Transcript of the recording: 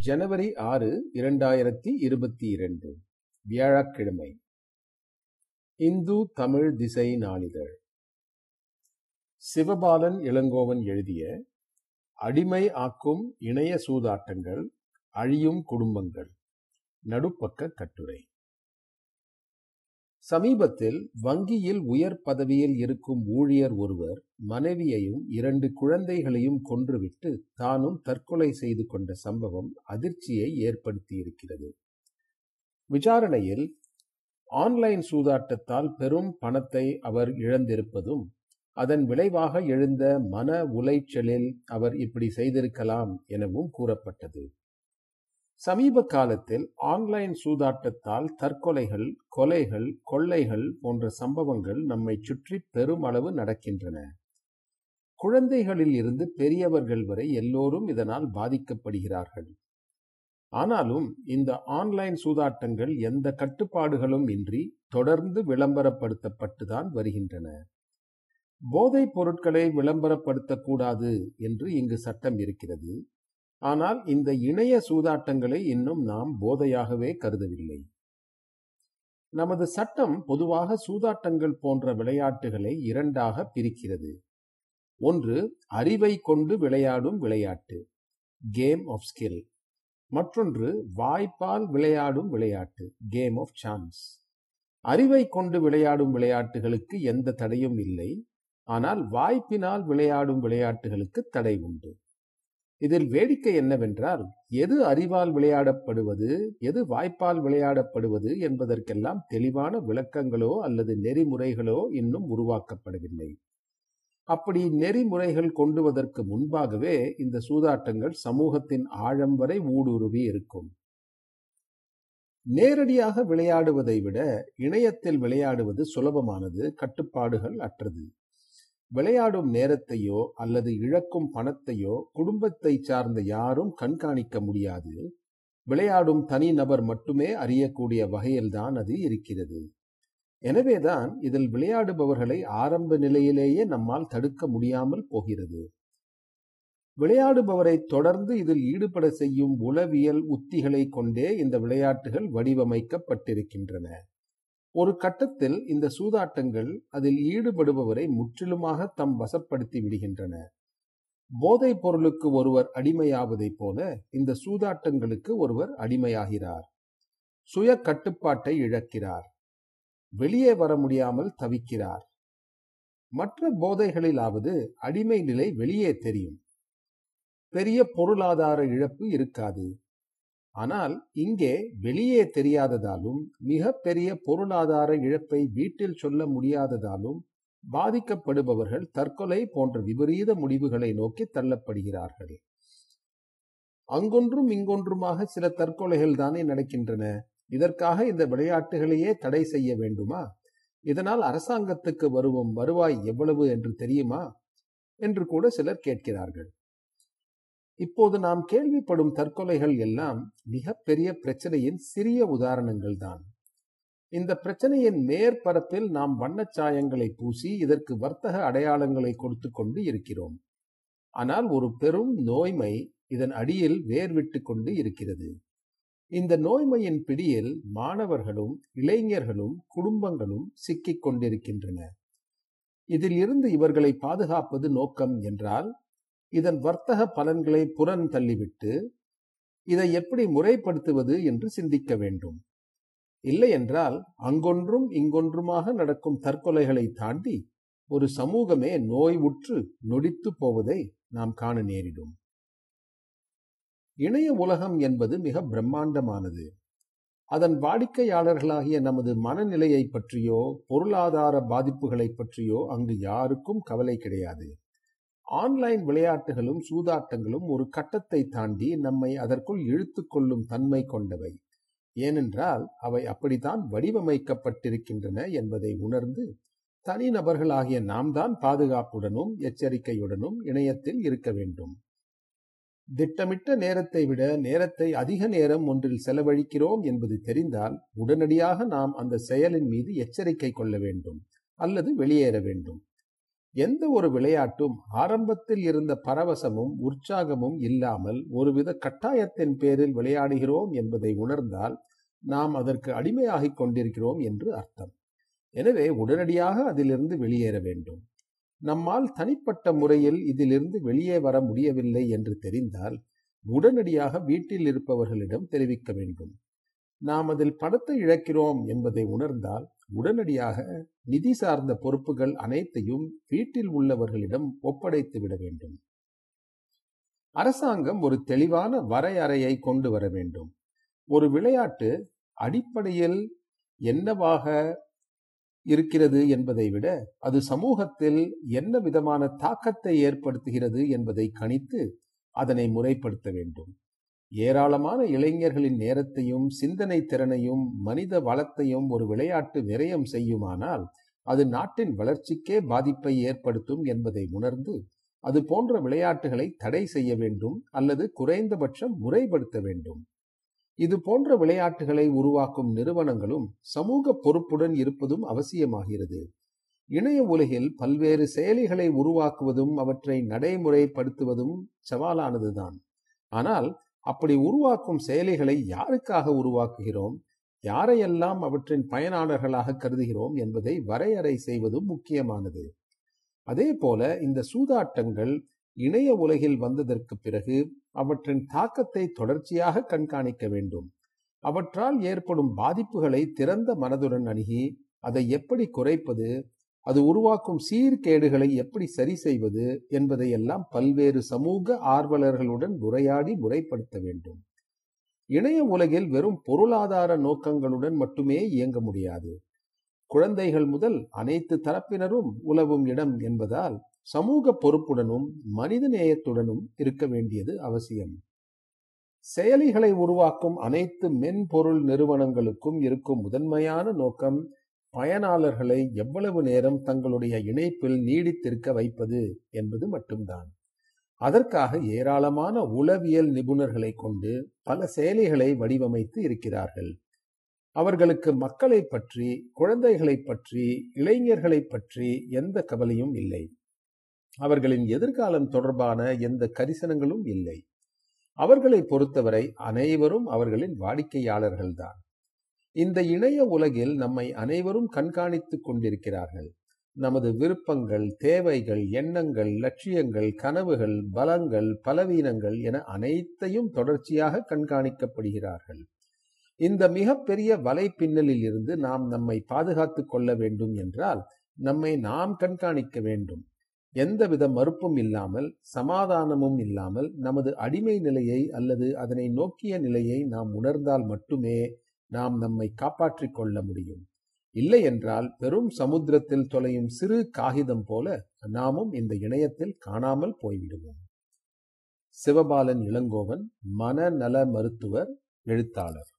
ஜனவரி ஆறு இரண்டாயிரத்தி இருபத்தி இரண்டு. வியாழக்கிழமை. இந்து தமிழ் திசை நாளிதழ். சிவபாலன் இளங்கோவன் எழுதிய அடிமை ஆக்கும் இணைய சூதாட்டங்கள் அழியும் குடும்பங்கள் நடுப்பக்க கட்டுரை. சமீபத்தில் வங்கியில் உயர் பதவியில் இருக்கும் ஊழியர் ஒருவர் மனைவியையும் இரண்டு குழந்தைகளையும் கொன்றுவிட்டு தானும் தற்கொலை செய்து கொண்ட சம்பவம் அதிர்ச்சியை ஏற்படுத்தியிருக்கிறது. விசாரணையில் ஆன்லைன் சூதாட்டத்தால் பெரும் பணத்தை அவர் இழந்திருப்பதும் அதன் விளைவாக எழுந்த மன உளைச்சலில் அவர் இப்படி செய்திருக்கலாம் எனவும் கூறப்பட்டது. சமீப காலத்தில் ஆன்லைன் சூதாட்டத்தால் தற்கொலைகள் கொலைகள் கொள்ளைகள் போன்ற சம்பவங்கள் நம்மை சுற்றி பெருமளவு நடக்கின்றன. குழந்தைகளில் இருந்து பெரியவர்கள் வரை எல்லோரும் இதனால் பாதிக்கப்படுகிறார்கள். ஆனாலும் இந்த ஆன்லைன் சூதாட்டங்கள் எந்த கட்டுப்பாடுகளும் இன்றி தொடர்ந்து விளம்பரப்படுத்தப்பட்டுதான் வருகின்றன. போதைப் பொருட்களை விளம்பரப்படுத்தக்கூடாது என்று இங்கு சட்டம் இருக்கிறது. ஆனால் இந்த இணைய சூதாட்டங்களை இன்னும் நாம் போதையாகவே கருதவில்லை. நமது சட்டம் பொதுவாக சூதாட்டங்கள் போன்ற விளையாட்டுகளை இரண்டாக பிரிக்கிறது. ஒன்று அறிவை கொண்டு விளையாடும் விளையாட்டு கேம் ஆஃப் ஸ்கில் மற்றொன்று வாய்ப்பால் விளையாடும் விளையாட்டு கேம் ஆஃப் சான்ஸ் அறிவை கொண்டு விளையாடும் விளையாட்டுகளுக்கு எந்த தடையும் இல்லை. ஆனால் வாய்ப்பினால் விளையாடும் விளையாட்டுகளுக்கு தடை உண்டு. இதில் வேடிக்கை என்னவென்றால் எது அறிவால் விளையாடப்படுவது எது வாய்ப்பால் விளையாடப்படுவது என்பதற்கெல்லாம் தெளிவான விளக்கங்களோ அல்லது நெறிமுறைகளோ இன்னும் உருவாக்கப்படவில்லை. அப்படி நெறிமுறைகள் கொண்டுவதற்கு முன்பாகவே இந்த சூதாட்டங்கள் சமூகத்தின் ஆழம் வரை ஊடுருவி இருக்கும். நேரடியாக விளையாடுவதை விட இணையத்தில் விளையாடுவது சுலபமானது கட்டுப்பாடுகள் அற்றது. விளையாடும் நேரத்தையோ அல்லது இழக்கும் பணத்தையோ குடும்பத்தை சார்ந்த யாரும் கண்காணிக்க முடியாது. விளையாடும் தனிநபர் மட்டுமே அறியக்கூடிய வகையில்தான் அது இருக்கிறது. எனவேதான் இதில் விளையாடுபவர்களை ஆரம்ப நிலையிலேயே நம்மால் தடுக்க முடியாமல் போகிறது. விளையாடுபவரை தொடர்ந்து இதில் ஈடுபட செய்யும் உளவியல் உத்திகளை கொண்டே இந்த விளையாட்டுகள் வடிவமைக்கப்பட்டிருக்கின்றன. ஒரு கட்டத்தில் இந்த சூதாட்டங்கள் அதில் ஈடுபடுபவரை முற்றிலுமாக தம் வசப்படுத்தி விடுகின்றன. போதைப் பொருளுக்கு ஒருவர் அடிமையாவதைப் போல இந்த சூதாட்டங்களுக்கு ஒருவர் அடிமையாகிறார். சுய கட்டுப்பாட்டை இழக்கிறார். வெளியே வர முடியாமல் தவிக்கிறார். மற்ற போதைகளிலாவது அடிமை நிலை வெளியே தெரியும். பெரிய பொருளாதார இழப்பு இருக்காது. ஆனால் இங்கே வெளியே தெரியாததாலும் மிக பெரிய பொருளாதார இழப்பை வீட்டில் சொல்ல முடியாததாலும் பாதிக்கப்படுபவர்கள் தற்கொலை போன்ற விபரீத முடிவுகளை நோக்கி தள்ளப்படுகிறார்கள். அங்கொன்றும் இங்கொன்றுமாக சில தற்கொலைகள் தானே நடக்கின்றன. இதற்காக இந்த விளையாட்டுகளையே தடை செய்ய வேண்டுமா? இதனால் அரசாங்கத்துக்கு வருவோம் வருவாய் எவ்வளவு என்று தெரியுமா? என்று கூட சிலர் கேட்கிறார்கள். இப்போது நாம் கேள்விப்படும் தற்கொலைகள் எல்லாம் மிகப்பெரிய பிரச்சனையின் சிறிய உதாரணங்கள் தான். இந்த பிரச்சனையின் மேற்பரப்பில் நாம் வண்ணச்சாயங்களை பூசி இதற்கு வர்த்தக அடையாளங்களை கொடுத்து கொண்டு இருக்கிறோம். ஆனால் ஒரு பெரும் நோய்மை இதன் அடியில் வேர்விட்டு கொண்டு இருக்கிறது. இந்த நோய்மையின் பிடியில் மாணவர்களும் இளைஞர்களும் குடும்பங்களும் சிக்கிக் கொண்டிருக்கின்றன. இதில் இருந்து இவர்களை பாதுகாப்பது நோக்கம் என்றால் இதன் வர்த்தக பலன்களை புறன் தள்ளிவிட்டு இதை எப்படி முறைப்படுத்துவது என்று சிந்திக்க வேண்டும். இல்லையென்றால் அங்கொன்றும் இங்கொன்றுமாக நடக்கும் தற்கொலைகளை தாண்டி ஒரு சமூகமே நோய் உற்று நொடித்து போவதை நாம் காண நேரிடும். இணைய உலகம் என்பது மிக பிரம்மாண்டமானது. அதன் வாடிக்கையாளர்களாகிய நமது மனநிலையை பற்றியோ பொருளாதார பாதிப்புகளை பற்றியோ அங்கு யாருக்கும் கவலை கிடையாது. ஆன்லைன் விளையாட்டுகளும் சூதாட்டங்களும் ஒரு கட்டத்தை தாண்டி நம்மை அதற்குள் இழுத்து கொள்ளும் தன்மை கொண்டவை. ஏனென்றால் அவை அப்படித்தான் வடிவமைக்கப்பட்டிருக்கின்றன என்பதை உணர்ந்து தனிநபர்களாகிய நாம் தான் பாதுகாப்புடனும் எச்சரிக்கையுடனும் இணையத்தில் இருக்க வேண்டும். திட்டமிட்ட நேரத்தை விட நேரத்தை அதிக நேரம் ஒன்றில் செலவழிக்கிறோம் என்பது தெரிந்தால் உடனடியாக நாம் அந்த செயலின் மீது எச்சரிக்கை கொள்ள வேண்டும் அல்லது வெளியேற வேண்டும். எந்த ஒரு விளையாட்டும் ஆரம்பத்தில் இருந்த பரவசமும் உற்சாகமும் இல்லாமல் ஒருவித கட்டாயத்தின் பேரில் விளையாடுகிறோம் என்பதை உணர்ந்தால் நாம் அதற்கு அடிமையாகிக் கொண்டிருக்கிறோம் என்று அர்த்தம். எனவே உடனடியாக அதிலிருந்து வெளியேற வேண்டும். நம்மால் தனிப்பட்ட முறையில் இதிலிருந்து வெளியே வர முடியவில்லை என்று தெரிந்தால் உடனடியாக வீட்டில் இருப்பவர்களிடம் தெரிவிக்க வேண்டும். நாம் அதில் பணத்தை இழக்கிறோம் என்பதை உணர்ந்தால் உடனடியாக நிதி சார்ந்த பொறுப்புகள் அனைத்தையும் வீட்டில் உள்ளவர்களிடம் ஒப்படைத்து விட வேண்டும். அரசாங்கம் ஒரு தெளிவான வரையறையை கொண்டு வர வேண்டும். ஒரு விளையாட்டு அடிப்படையில் என்னவாக இருக்கிறது என்பதை விட அது சமூகத்தில் என்ன விதமான தாக்கத்தை ஏற்படுத்துகிறது என்பதை கணித்து அதனை முறைப்படுத்த வேண்டும். ஏராளமான இளைஞர்களின் நேரத்தையும் சிந்தனை திறனையும் மனித வளத்தையும் ஒரு விளையாட்டு விரயம் செய்யுமானால் அது நாட்டின் வளர்ச்சிக்கே பாதிப்பை ஏற்படுத்தும் என்பதை உணர்ந்து அது போன்ற விளையாட்டுகளை தடை செய்ய வேண்டும் அல்லது குறைந்தபட்சம் முறைப்படுத்த வேண்டும். இது போன்ற விளையாட்டுகளை உருவாக்கும் நிறுவனங்களும் சமூக பொறுப்புடன் இருப்பதும் அவசியமாகிறது. இணைய உலகில் பல்வேறு செயலிகளை உருவாக்குவதும் அவற்றை நடைமுறைப்படுத்துவதும் சவாலானதுதான். ஆனால் அப்படி உருவாக்கும் செயலிகளை யாருக்காக உருவாக்குகிறோம்? யாரையெல்லாம் அவற்றின் பயனாளர்களாக கருதுகிறோம் என்பதை வரையறை செய்வதும் முக்கியமானது. அதே போல இந்த சூதாட்டங்கள் இணைய உலகில் வந்ததற்கு பிறகு அவற்றின் தாக்கத்தை தொடர்ச்சியாக கண்காணிக்க வேண்டும். அவற்றால் ஏற்படும் பாதிப்புகளை திறந்த மனதுடன் அணுகி அதை எப்படி குறைப்பது? அது உருவாக்கும் சீர்கேடுகளை எப்படி சரி செய்வது என்பதையெல்லாம் பல்வேறு சமூக ஆர்வலர்களுடன் உரையாடி முறைப்படுத்த வேண்டும். இணைய உலகில் வெறும் பொருளாதார நோக்கங்களுடன் மட்டுமே இயங்க முடியாது. குழந்தைகள் முதல் அனைத்து தரப்பினரும் உலவும் இடம் என்பதால் சமூக பொறுப்புடனும் மனித நேயத்துடனும் இருக்க வேண்டியது அவசியம். செயலிகளை உருவாக்கும் அனைத்து மென்பொருள் நிறுவனங்களுக்கும் இருக்கும் முதன்மையான நோக்கம் பயனாளர்களை எவ்வளவு நேரம் தங்களுடைய இணைப்பில் நீடித்திருக்க வைப்பது என்பது மட்டும்தான். அதற்காக ஏராளமான உளவியல் நிபுணர்களை கொண்டு பல செயலிகளை வடிவமைத்து இருக்கிறார்கள். அவர்களுக்கு மக்களை பற்றி குழந்தைகளை பற்றி இளைஞர்களை பற்றி எந்த கவலையும் இல்லை. அவர்களின் எதிர்காலம் தொடர்பான எந்த கரிசனங்களும் இல்லை. அவர்களை பொறுத்தவரை அனைவரும் அவர்களின் வாடிக்கையாளர்கள்தான். இந்த இணைய உலகில் நம்மை அனைவரும் கண்காணித்துக் கொண்டிருக்கிறார்கள். நமது விருப்பங்கள் தேவைகள் எண்ணங்கள் லட்சியங்கள் கனவுகள் பலங்கள் பலவீனங்கள் என அனைத்தையும் தொடர்ச்சியாக கண்காணிக்கப்படுகிறார்கள். இந்த மிகப்பெரிய வலை பின்னலில் இருந்து நாம் நம்மை பாதுகாத்துக் கொள்ள வேண்டும் என்றால் நம்மை நாம் கண்காணிக்க வேண்டும். எந்தவித மறுப்பும் இல்லாமல் சமாதானமும் இல்லாமல் நமது அடிமை நிலையை அல்லது அதனை நோக்கிய நிலையை நாம் உணர்ந்தால் மட்டுமே நாம் நம்மை காப்பாற்றிக் கொள்ள முடியும். இல்லை என்றால் பெரும் சமுத்திரத்தில் தொலையும் சிறு காகிதம் போல நாமும் இந்த இணையத்தில் காணாமல் போய்விடுவோம். சிவபாலன் இளங்கோவன் மனநல மருத்துவர் எழுத்தாளர்.